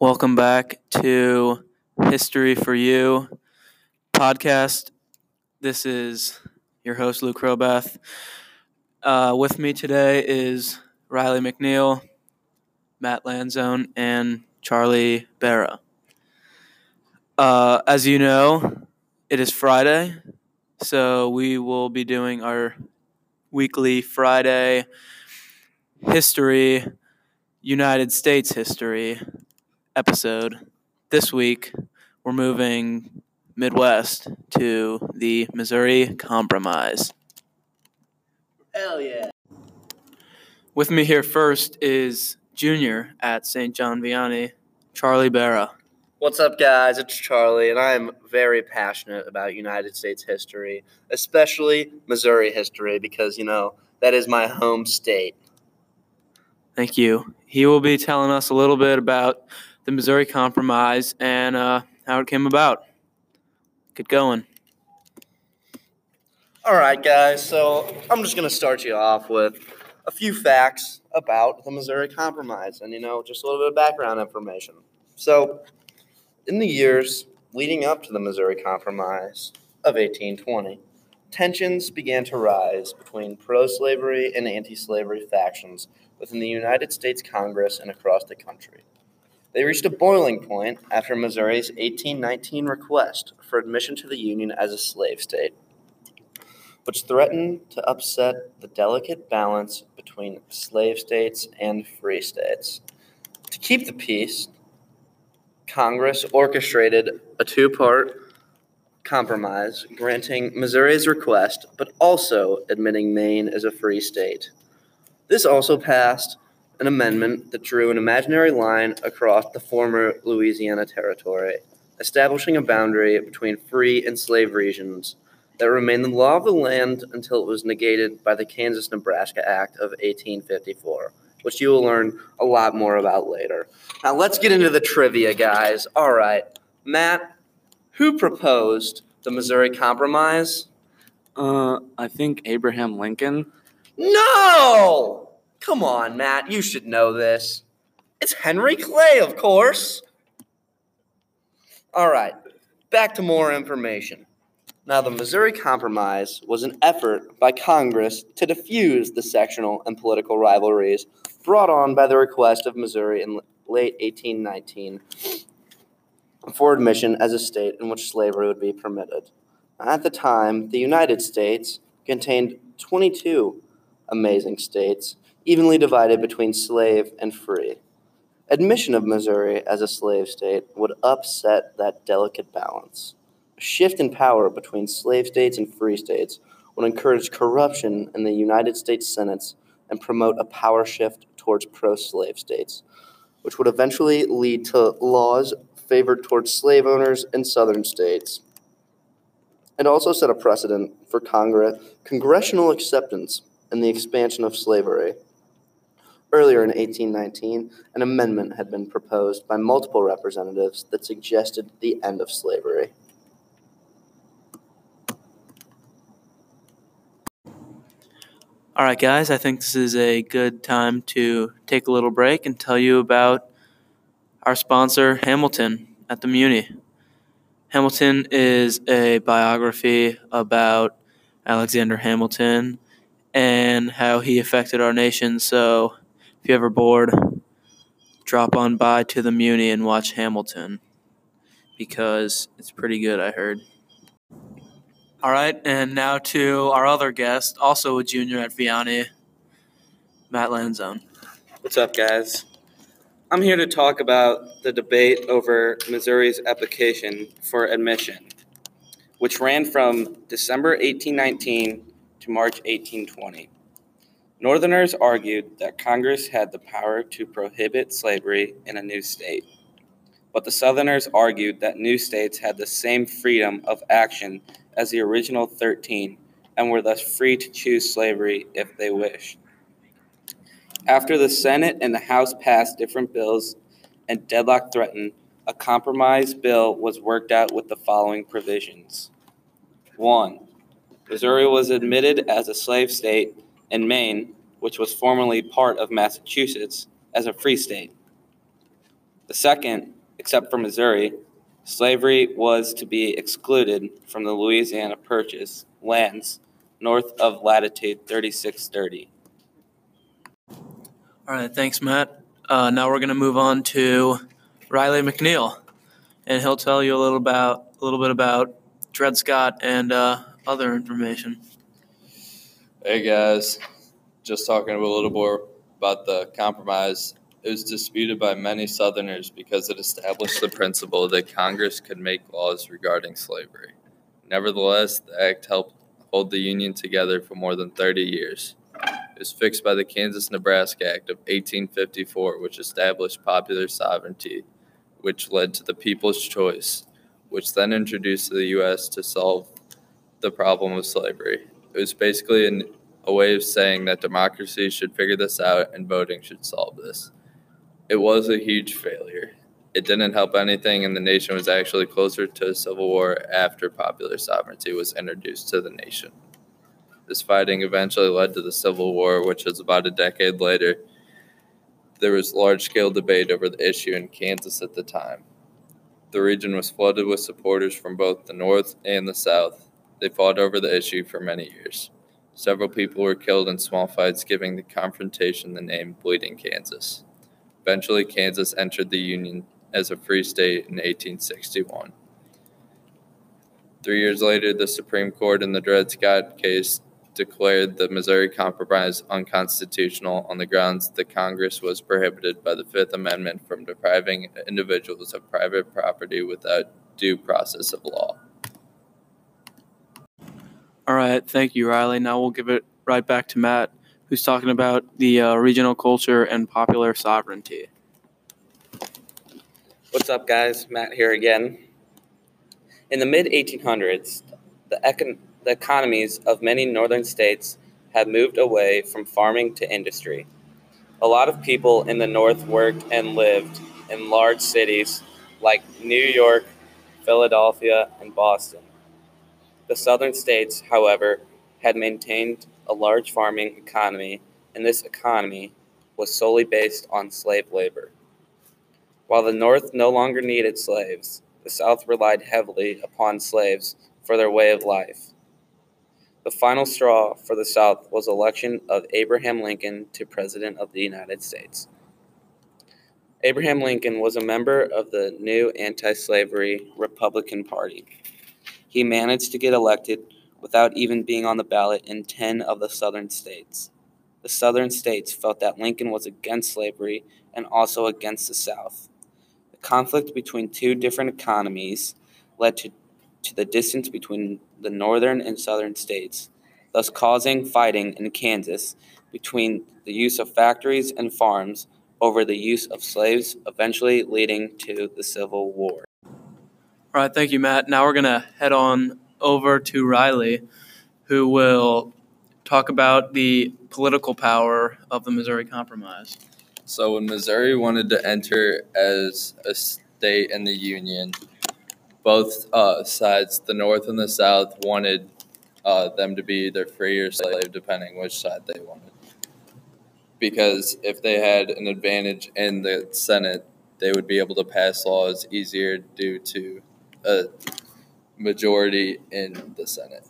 Welcome back to History for You podcast. This is your host, Luke Robath. Uh, with me today is Riley McNeil, Matt Lanzone, and Charlie Barra. Uh, as you know, it is Friday, so we will be doing our weekly Friday history, United States history episode. This week, we're moving Midwest to the Missouri Compromise. Hell yeah. With me here first is Junior at St. John Vianney, Charlie Barra. What's up, guys? It's Charlie, and I'm very passionate about United States history, especially Missouri history, because, you know, that is my home state. Thank you. He will be telling us a little bit about the Missouri Compromise and uh, how it came about. Get going. All right, guys, so I'm just going to start you off with a few facts about the Missouri Compromise and, you know, just a little bit of background information. So, in the years leading up to the Missouri Compromise of 1820, tensions began to rise between pro slavery and anti slavery factions within the United States Congress and across the country. They reached a boiling point after Missouri's 1819 request for admission to the Union as a slave state, which threatened to upset the delicate balance between slave states and free states. To keep the peace, Congress orchestrated a two part compromise granting Missouri's request, but also admitting Maine as a free state. This also passed an amendment that drew an imaginary line across the former Louisiana Territory, establishing a boundary between free and slave regions that remained the law of the land until it was negated by the Kansas Nebraska Act of 1854, which you will learn a lot more about later. Now, let's get into the trivia, guys. All right, Matt, who proposed the Missouri Compromise? Uh, I think Abraham Lincoln. No! Come on, Matt, you should know this. It's Henry Clay, of course. All right, back to more information. Now, the Missouri Compromise was an effort by Congress to diffuse the sectional and political rivalries brought on by the request of Missouri in late 1819 for admission as a state in which slavery would be permitted. At the time, the United States contained 22 amazing states evenly divided between slave and free. Admission of Missouri as a slave state would upset that delicate balance. A shift in power between slave states and free states would encourage corruption in the United States Senates and promote a power shift towards pro slave states, which would eventually lead to laws favored towards slave owners in southern states. It also set a precedent for Congress, congressional acceptance in the expansion of slavery. Earlier in 1819, an amendment had been proposed by multiple representatives that suggested the end of slavery. All right, guys, I think this is a good time to take a little break and tell you about our sponsor, Hamilton, at the Muny. Hamilton is a biography about Alexander Hamilton and how he affected our nation. So, if you're ever bored, drop on by to the Muny and watch Hamilton because it's pretty good, I heard. All right, and now to our other guest, also a junior at Vianney, Matt Lanzone. What's up, guys? I'm here to talk about the debate over Missouri's application for admission, which ran from December 1819 to March 1820. Northerners argued that Congress had the power to prohibit slavery in a new state, but the Southerners argued that new states had the same freedom of action as the original 13 and were thus free to choose slavery if they wished. After the Senate and the House passed different bills and deadlock threatened, a compromise bill was worked out with the following provisions. 1. Missouri was admitted as a slave state and Maine, which was formerly part of Massachusetts, as a free state. The second, except for Missouri, slavery was to be excluded from the Louisiana Purchase lands north of latitude 3630. All right, thanks, Matt. Uh, now we're going to move on to Riley McNeil, and he'll tell you a little about a little bit about Dred Scott and uh, other information. Hey guys, just talking a little more about the compromise. It was disputed by many Southerners because it established the principle that Congress could make laws regarding slavery. Nevertheless, the act helped hold the Union together for more than 30 years. It was fixed by the Kansas Nebraska Act of 1854, which established popular sovereignty, which led to the People's Choice, which then introduced the U.S. to solve the problem of slavery. It was basically an, a way of saying that democracy should figure this out and voting should solve this. It was a huge failure. It didn't help anything, and the nation was actually closer to a civil war after popular sovereignty was introduced to the nation. This fighting eventually led to the Civil War, which was about a decade later. There was large scale debate over the issue in Kansas at the time. The region was flooded with supporters from both the North and the South. They fought over the issue for many years. Several people were killed in small fights, giving the confrontation the name Bleeding Kansas. Eventually, Kansas entered the Union as a free state in 1861. Three years later, the Supreme Court in the Dred Scott case declared the Missouri Compromise unconstitutional on the grounds that Congress was prohibited by the Fifth Amendment from depriving individuals of private property without due process of law. All right, thank you, Riley. Now we'll give it right back to Matt, who's talking about the uh, regional culture and popular sovereignty. What's up, guys? Matt here again. In the mid 1800s, the, econ- the economies of many northern states had moved away from farming to industry. A lot of people in the north worked and lived in large cities like New York, Philadelphia, and Boston. The southern states, however, had maintained a large farming economy, and this economy was solely based on slave labor. While the North no longer needed slaves, the South relied heavily upon slaves for their way of life. The final straw for the South was election of Abraham Lincoln to President of the United States. Abraham Lincoln was a member of the new anti-slavery Republican Party. He managed to get elected without even being on the ballot in 10 of the southern states. The southern states felt that Lincoln was against slavery and also against the South The conflict between two different economies led to, to the distance between the northern and southern states, thus causing fighting in Kansas between the use of factories and farms over the use of slaves, eventually leading to the Civil War. All right, thank you, Matt. Now we're going to head on over to Riley, who will talk about the political power of the Missouri Compromise. So when Missouri wanted to enter as a state in the Union, both uh, sides, the North and the South, wanted uh, them to be either free or slave, depending which side they wanted. Because if they had an advantage in the Senate, they would be able to pass laws easier due to a majority in the Senate.